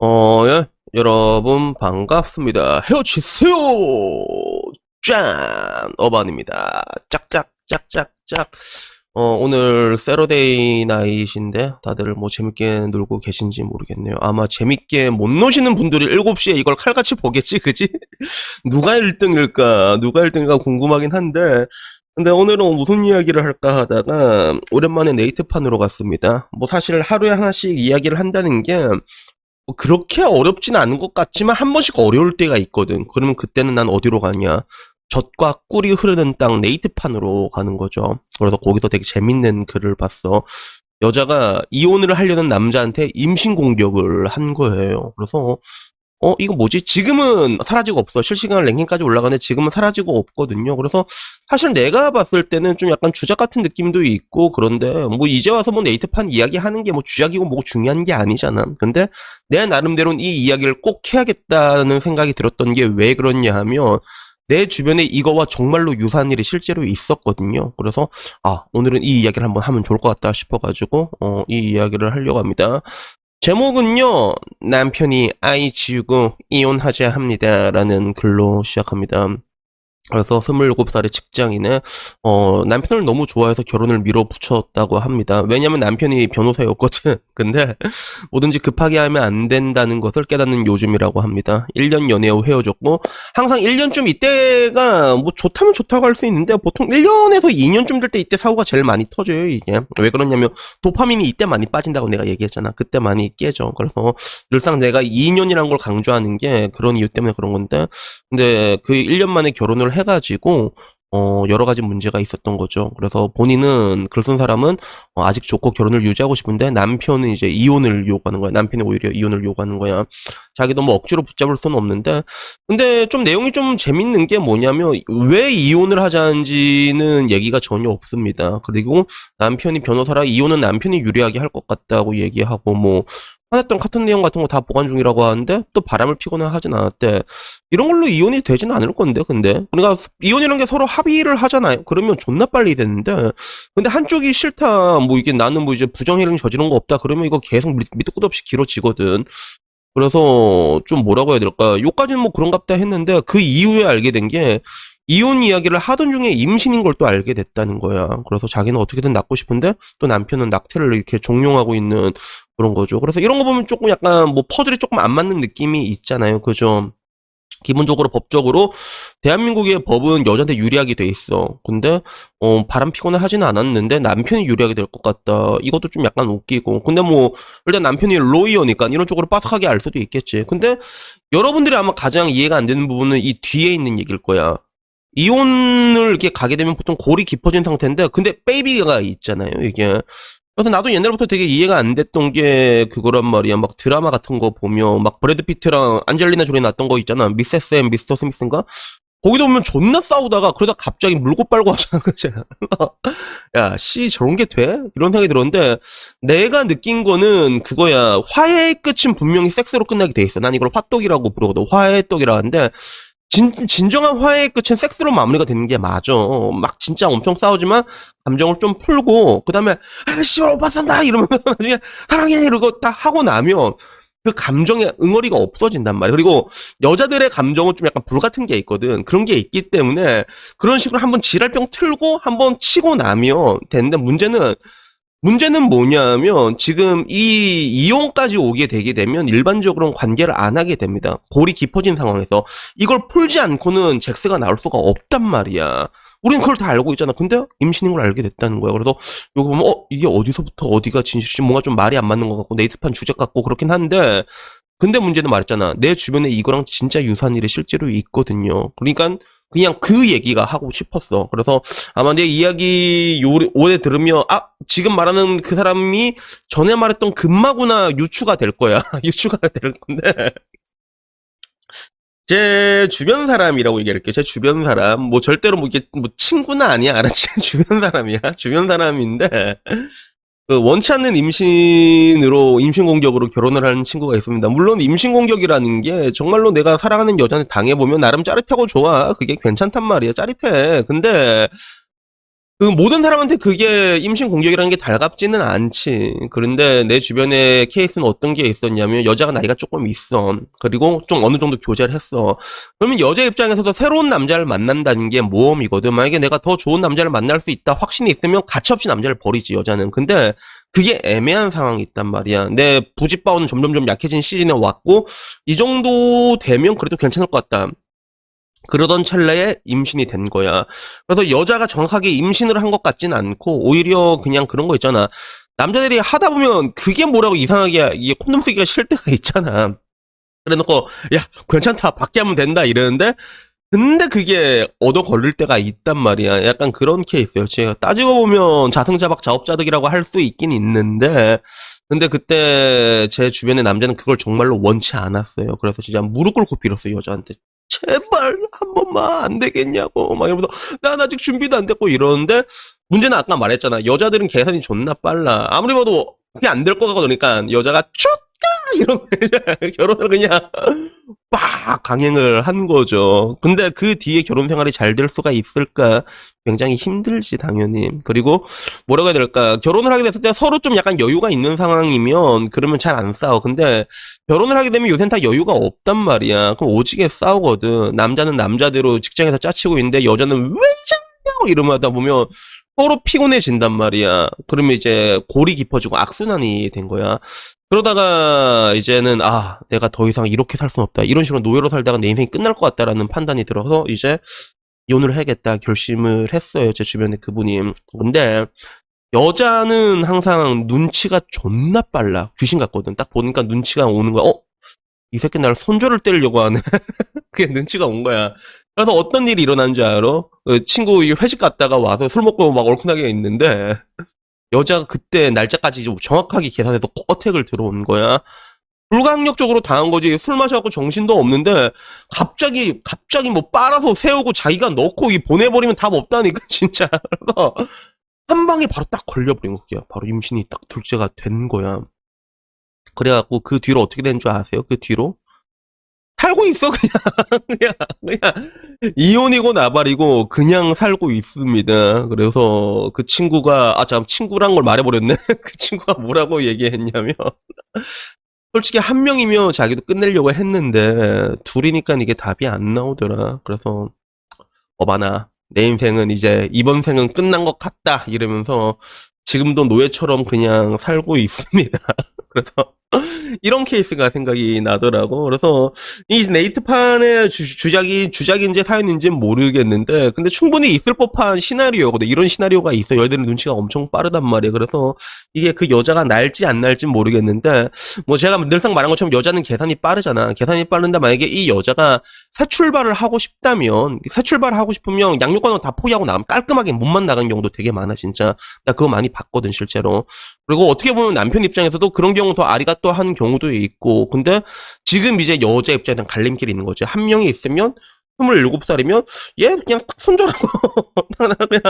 어, 예, 여러분 반갑습니다. 헤어치세요! 짠! 어반입니다. 짝짝, 짝짝, 짝. 어, 오늘 세러데이 나이신데 다들 뭐 재밌게 놀고 계신지 모르겠네요. 아마 재밌게 못 노시는 분들이 7시에 이걸 칼같이 보겠지, 그지? 누가 1등일까? 누가 1등일까 궁금하긴 한데 근데 오늘은 무슨 이야기를 할까 하다가 오랜만에 네이트판으로 갔습니다. 뭐 사실 하루에 하나씩 이야기를 한다는 게뭐 그렇게 어렵진 않은 것 같지만 한 번씩 어려울 때가 있거든. 그러면 그때는 난 어디로 가냐? 젖과 꿀이 흐르는 땅 네이트판으로 가는 거죠. 그래서 거기서 되게 재밌는 글을 봤어. 여자가 이혼을 하려는 남자한테 임신 공격을 한 거예요. 그래서 어, 이거 뭐지? 지금은 사라지고 없어. 실시간 랭킹까지 올라가는데 지금은 사라지고 없거든요. 그래서 사실 내가 봤을 때는 좀 약간 주작 같은 느낌도 있고 그런데 뭐 이제 와서 뭐 네이트판 이야기 하는 게 뭐 주작이고 뭐 중요한 게 아니잖아. 근데 내 나름대로는 이 이야기를 꼭 해야겠다는 생각이 들었던 게 왜 그렇냐 하면 내 주변에 이거와 정말로 유사한 일이 실제로 있었거든요. 그래서 아 오늘은 이 이야기를 한번 하면 좋을 것 같다 싶어가지고 어, 이 이야기를 하려고 합니다. 제목은요, 남편이 아이 지우고 이혼하자 합니다. 라는 글로 시작합니다. 그래서 27살의 직장인에 어 남편을 너무 좋아해서 결혼을 밀어붙였다고 합니다. 왜냐면 남편이 변호사였거든. 근데 뭐든지 급하게 하면 안 된다는 것을 깨닫는 요즘이라고 합니다. 1년 연애 후 헤어졌고 항상 1년쯤 이때가 뭐 좋다면 좋다고 할 수 있는데 보통 1년에서 2년쯤 될 때 이때 사고가 제일 많이 터져요, 이게. 왜 그러냐면 도파민이 이때 많이 빠진다고 내가 얘기했잖아. 그때 많이 깨져. 그래서 늘상 내가 2년이라는 걸 강조하는 게 그런 이유 때문에 그런 건데 근데 그 1년 만에 결혼을 해가지고 어, 여러 가지 문제가 있었던 거죠. 그래서 본인은 글쓴 사람은 어, 아직 좋고 결혼을 유지하고 싶은데 남편은 이제 이혼을 요구하는 거야. 남편이 오히려 이혼을 요구하는 거야. 자기도 뭐 억지로 붙잡을 수는 없는데 근데 좀 내용이 좀 재밌는 게 뭐냐면 왜 이혼을 하자는지는 얘기가 전혀 없습니다. 그리고 남편이 변호사라 이혼은 남편이 유리하게 할 것 같다고 얘기하고 뭐 화냈던 카툰 내용 같은 거 다 보관 중이라고 하는데 또 바람을 피거나 하진 않았대. 이런 걸로 이혼이 되지는 않을 건데, 근데. 그러니까 이혼이라는 게 서로 합의를 하잖아요. 그러면 존나 빨리 되는데. 근데 한쪽이 싫다. 뭐 이게 나는 뭐 이제 부정행위 저지른 거 없다. 그러면 이거 계속 밑, 밑도 끝도 없이 길어지거든. 그래서 좀 뭐라고 해야 될까. 요까지는 뭐 그런갑다 했는데 그 이후에 알게 된 게 이혼 이야기를 하던 중에 임신인 걸 또 알게 됐다는 거야. 그래서 자기는 어떻게든 낳고 싶은데 또 남편은 낙태를 이렇게 종용하고 있는 그런 거죠. 그래서 이런 거 보면 조금 약간 뭐 퍼즐이 조금 안 맞는 느낌이 있잖아요. 그죠? 기본적으로 법적으로 대한민국의 법은 여자한테 유리하게 돼 있어. 근데 어 바람 피거나 하지는 않았는데 남편이 유리하게 될 것 같다. 이것도 좀 약간 웃기고. 근데 뭐 일단 남편이 lawyer니까 이런 쪽으로 빠삭하게 알 수도 있겠지. 근데 여러분들이 아마 가장 이해가 안 되는 부분은 이 뒤에 있는 얘기일 거야. 이혼을 이렇게 가게 되면 보통 골이 깊어진 상태인데 근데 baby가 있잖아요, 이게. 그래서 나도 옛날부터 되게 이해가 안 됐던 게 그거란 말이야. 막 드라마 같은 거 보면 막 브래드 피트랑 안젤리나 졸리 나왔던 거 있잖아. 미세스 앤 미스터 스미스인가? 거기도 보면 존나 싸우다가 그러다 갑자기 물고 빨고 하잖아. 그죠? 야, 씨 저런 게 돼? 이런 생각이 들었는데 내가 느낀 거는 그거야. 화해의 끝은 분명히 섹스로 끝나게 돼 있어. 난 이걸 화떡이라고 부르거든. 화해의 떡이라 하는데 진, 진정한 화해의 끝은 섹스로 마무리가 되는 게 맞아. 막 진짜 엄청 싸우지만 감정을 좀 풀고 그 다음에 아 씨발 오빠 산다 이러면 나중에 사랑해 이러고 딱 하고 나면 그 감정의 응어리가 없어진단 말이야. 그리고 여자들의 감정은 좀 약간 불 같은 게 있거든. 그런 게 있기 때문에 그런 식으로 한번 지랄병 틀고 한번 치고 나면 되는데 문제는 문제는 뭐냐면 지금 이 이혼까지 오게 되게 되면 일반적으로는 관계를 안 하게 됩니다. 골이 깊어진 상황에서 이걸 풀지 않고는 잭스가 나올 수가 없단 말이야. 우린 그걸 다 알고 있잖아. 근데 임신인 걸 알게 됐다는 거야. 그래서 요거 보면 어 이게 어디서부터 어디가 진실인지 뭔가 좀 말이 안 맞는 것 같고 네이트판 주작 같고 그렇긴 한데 근데 문제는 말했잖아. 내 주변에 이거랑 진짜 유사한 일이 실제로 있거든요. 그러니까 그냥 그 얘기가 하고 싶었어. 그래서 아마 내 이야기 요, 오래 들으면 아 지금 말하는 그 사람이 전에 말했던 금마구나 유추가 될 거야. 유추가 될 건데 제 주변 사람이라고 얘기할게요. 제 주변 사람 뭐 절대로 뭐 이게 뭐 친구는 아니야. 알았지? 주변 사람이야. 주변 사람인데 그 원치 않는 임신으로 임신 공격으로 결혼을 하는 친구가 있습니다. 물론 임신 공격이라는 게 정말로 내가 사랑하는 여자한테 당해 보면 나름 짜릿하고 좋아. 그게 괜찮단 말이야. 짜릿해. 근데 그 모든 사람한테 그게 임신 공격이라는 게 달갑지는 않지. 그런데 내 주변에 케이스는 어떤 게 있었냐면 여자가 나이가 조금 있어. 그리고 좀 어느 정도 교제를 했어. 그러면 여자 입장에서도 새로운 남자를 만난다는 게 모험이거든. 만약에 내가 더 좋은 남자를 만날 수 있다 확신이 있으면 가차없이 남자를 버리지 여자는. 근데 그게 애매한 상황이 있단 말이야. 내 부집바오는 점점점 약해진 시즌에 왔고 이 정도 되면 그래도 괜찮을 것 같다. 그러던 찰나에 임신이 된 거야. 그래서 여자가 정확하게 임신을 한 것 같진 않고 오히려 그냥 그런 거 있잖아. 남자들이 하다 보면 그게 뭐라고 이상하게 이게 콘돔 쓰기가 싫을 때가 있잖아. 그래 놓고 야 괜찮다 밖에 하면 된다 이러는데 근데 그게 얻어 걸릴 때가 있단 말이야. 약간 그런 케이스였지. 따지고 보면 자승자박 자업자득이라고 할 수 있긴 있는데 근데 그때 제 주변의 남자는 그걸 정말로 원치 않았어요. 그래서 진짜 무릎 꿇고 빌었어요 여자한테. 제발 한 번만 안 되겠냐고. 막 이러면서 난 아직 준비도 안 됐고 이러는데 문제는 아까 말했잖아. 여자들은 계산이 존나 빨라. 아무리 봐도 그게 안 될 것 같고 그러니까 여자가 쫓가 이런 결혼을 그냥 빡 강행을 한 거죠. 근데 그 뒤에 결혼 생활이 잘 될 수가 있을까? 굉장히 힘들지 당연히. 그리고 뭐라고 해야 될까? 결혼을 하게 됐을 때 서로 좀 약간 여유가 있는 상황이면 그러면 잘 안 싸워. 근데 결혼을 하게 되면 요새는 다 여유가 없단 말이야. 그럼 오지게 싸우거든. 남자는 남자대로 직장에서 짜치고 있는데 여자는 왜 이러냐고 이러면 하다 보면 서로 피곤해진단 말이야. 그러면 이제 골이 깊어지고 악순환이 된 거야. 그러다가 이제는 아 내가 더 이상 이렇게 살 수는 없다. 이런 식으로 노예로 살다가 내 인생이 끝날 것 같다라는 판단이 들어서 이제 이혼을 해야겠다 결심을 했어요 제 주변에 그분이. 근데 여자는 항상 눈치가 존나 빨라. 귀신 같거든. 딱 보니까 눈치가 오는 거야. 어? 이 새끼 나를 손절을 때리려고 하네. 그게 눈치가 온 거야. 그래서 어떤 일이 일어난 줄 알아? 그 친구 회식 갔다가 와서 술 먹고 막 얼큰하게 있는데 여자가 그때 날짜까지 정확하게 계산해서 어택을 들어온 거야. 불강력적으로 당한 거지. 술 마셔갖고 정신도 없는데 갑자기 갑자기 뭐 빨아서 세우고 자기가 넣고 보내버리면 답 없다니까 진짜. 한 방에 바로 딱 걸려버린 거야. 바로 임신이 딱 둘째가 된 거야. 그래갖고 그 뒤로 어떻게 된 줄 아세요? 그 뒤로 살고 있어 그냥 그냥 그냥 이혼이고 나발이고 그냥 살고 있습니다. 그래서 그 친구가 아 참 친구란 걸 말해버렸네. 그 친구가 뭐라고 얘기했냐면 솔직히 한 명이면 자기도 끝내려고 했는데 둘이니까 이게 답이 안 나오더라. 그래서 어바나 내 인생은 이제 이번 생은 끝난 것 같다 이러면서 지금도 노예처럼 그냥 살고 있습니다. 그래서 이런 케이스가 생각이 나더라고. 그래서 이 네이트판의 주, 작이 주작인지 사연인지 모르겠는데, 근데 충분히 있을 법한 시나리오거든. 이런 시나리오가 있어. 여자들은 눈치가 엄청 빠르단 말이야. 그래서 이게 그 여자가 날지 안 날지 모르겠는데, 뭐 제가 늘상 말한 것처럼 여자는 계산이 빠르잖아. 계산이 빠른데 만약에 이 여자가 새 출발을 하고 싶다면, 새 출발을 하고 싶으면 양육관을 다 포기하고 나가면 깔끔하게 몸만 나간 경우도 되게 많아, 진짜. 나 그거 많이 봤거든, 실제로. 그리고 어떻게 보면 남편 입장에서도 그런 경우 더 아리가 또 한 경우도 있고 근데 지금 이제 여자 입장에 대한 갈림길이 있는 거죠. 한 명이 있으면 27살이면 얘 그냥 딱 손절하고 그냥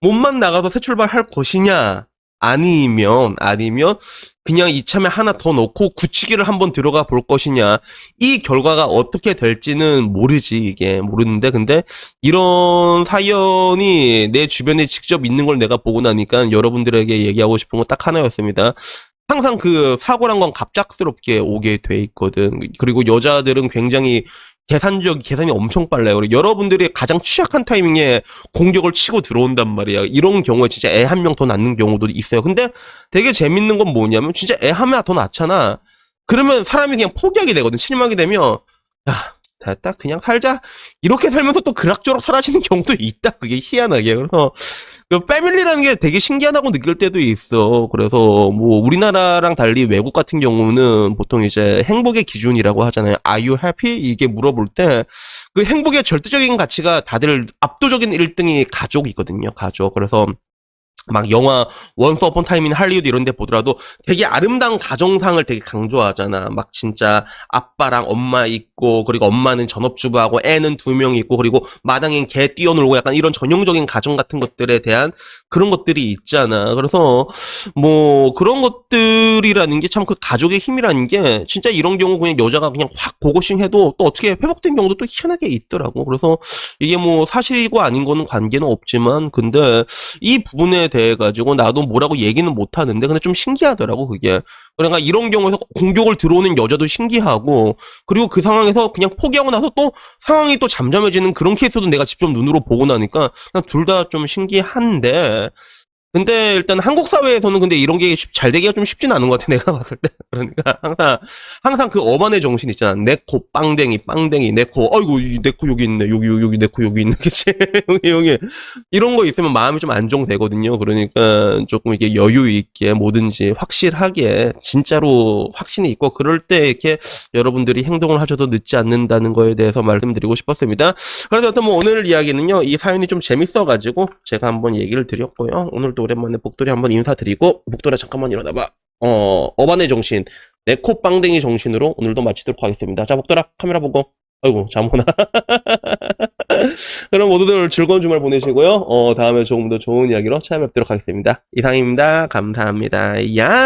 몸만 나가서 새 출발할 것이냐? 아니면 아니면 그냥 이참에 하나 더 넣고 굳히기를 한번 들어가 볼 것이냐? 이 결과가 어떻게 될지는 모르지 이게. 모르는데 근데 이런 사연이 내 주변에 직접 있는 걸 내가 보고 나니까 여러분들에게 얘기하고 싶은 건 딱 하나였습니다 항상 그 사고란 건 갑작스럽게 오게 돼 있거든. 그리고 여자들은 굉장히 계산적 계산이 엄청 빨라요. 여러분들이 가장 취약한 타이밍에 공격을 치고 들어온단 말이야. 이런 경우에 진짜 애 한 명 더 낳는 경우도 있어요. 근데 되게 재밌는 건 뭐냐면 진짜 애 하나 더 낳잖아. 그러면 사람이 그냥 포기하게 되거든. 실망이 되면 야됐 다 그냥 살자 이렇게 살면서 또 그락저락 사라지는 경우도 있다. 그게 희한하게 그래서 그 패밀리라는 게 되게 신기하다고 느낄 때도 있어. 그래서 뭐 우리나라랑 달리 외국 같은 경우는 보통 이제 행복의 기준이라고 하잖아요. You happy? 이게 물어볼 때 그 행복의 절대적인 가치가 다들 압도적인 1등이 가족이거든요. 가족. 그래서 막 영화 Once Upon Time in Hollywood 이런 데 보더라도 되게 아름다운 가정상을 되게 강조하잖아. 막 진짜 아빠랑 엄마 있고 그리고 엄마는 전업주부하고 애는 두 명 있고 그리고 마당엔 개 뛰어놀고 약간 이런 전형적인 가정 같은 것들에 대한 그런 것들이 있잖아. 그래서 뭐 그런 것들이라는 게 참 그 가족의 힘이라는 게 진짜 이런 경우 그냥 여자가 그냥 확 고고싱 해도 또 어떻게 회복된 경우도 또 희한하게 있더라고. 그래서 이게 뭐 사실이고 아닌 거는 관계는 없지만 근데 이 부분에 대해 가지고 나도 뭐라고 얘기는 못 하는데 근데 좀 신기하더라고 그게. 그러니까 이런 경우에서 공격을 들어오는 여자도 신기하고 그리고 그 상황에서 그냥 포기하고 나서 또 상황이 또 잠잠해지는 그런 케이스도 내가 직접 눈으로 보고 나니까 둘 다 좀 신기한데 근데 일단 한국 사회에서는 근데 이런 게 잘 되기가 좀 쉽진 않은 것 같아 내가 봤을 때. 그러니까 항상 항상 그 어반의 정신 있잖아. 내 코 빵댕이 빵댕이 내 코. 아이고 내코 여기 있네. 여기 여기 여기 내 코 여기 있네. 그치? 여기 여기. 이런 거 있으면 마음이 좀 안정되거든요. 그러니까 조금 이렇게 여유 있게 뭐든지 확실하게 진짜로 확신이 있고 그럴 때 이렇게 여러분들이 행동을 하셔도 늦지 않는다는 거에 대해서 말씀드리고 싶었습니다. 그래서 어떤 뭐 오늘 이야기는요 이 사연이 좀 재밌어가지고 제가 한번 얘기를 드렸고요. 오늘도 오랜만에 복돌이 한번 인사드리고 복돌아 잠깐만 일어나봐. 어 어반의 정신 네코 빵댕이 정신으로 오늘도 마치도록 하겠습니다. 자 복돌아 카메라 보고 아이고 잠오나 그럼 모두들 즐거운 주말 보내시고요. 어 다음에 조금 더 좋은 이야기로 찾아뵙도록 하겠습니다. 이상입니다. 감사합니다. 야옹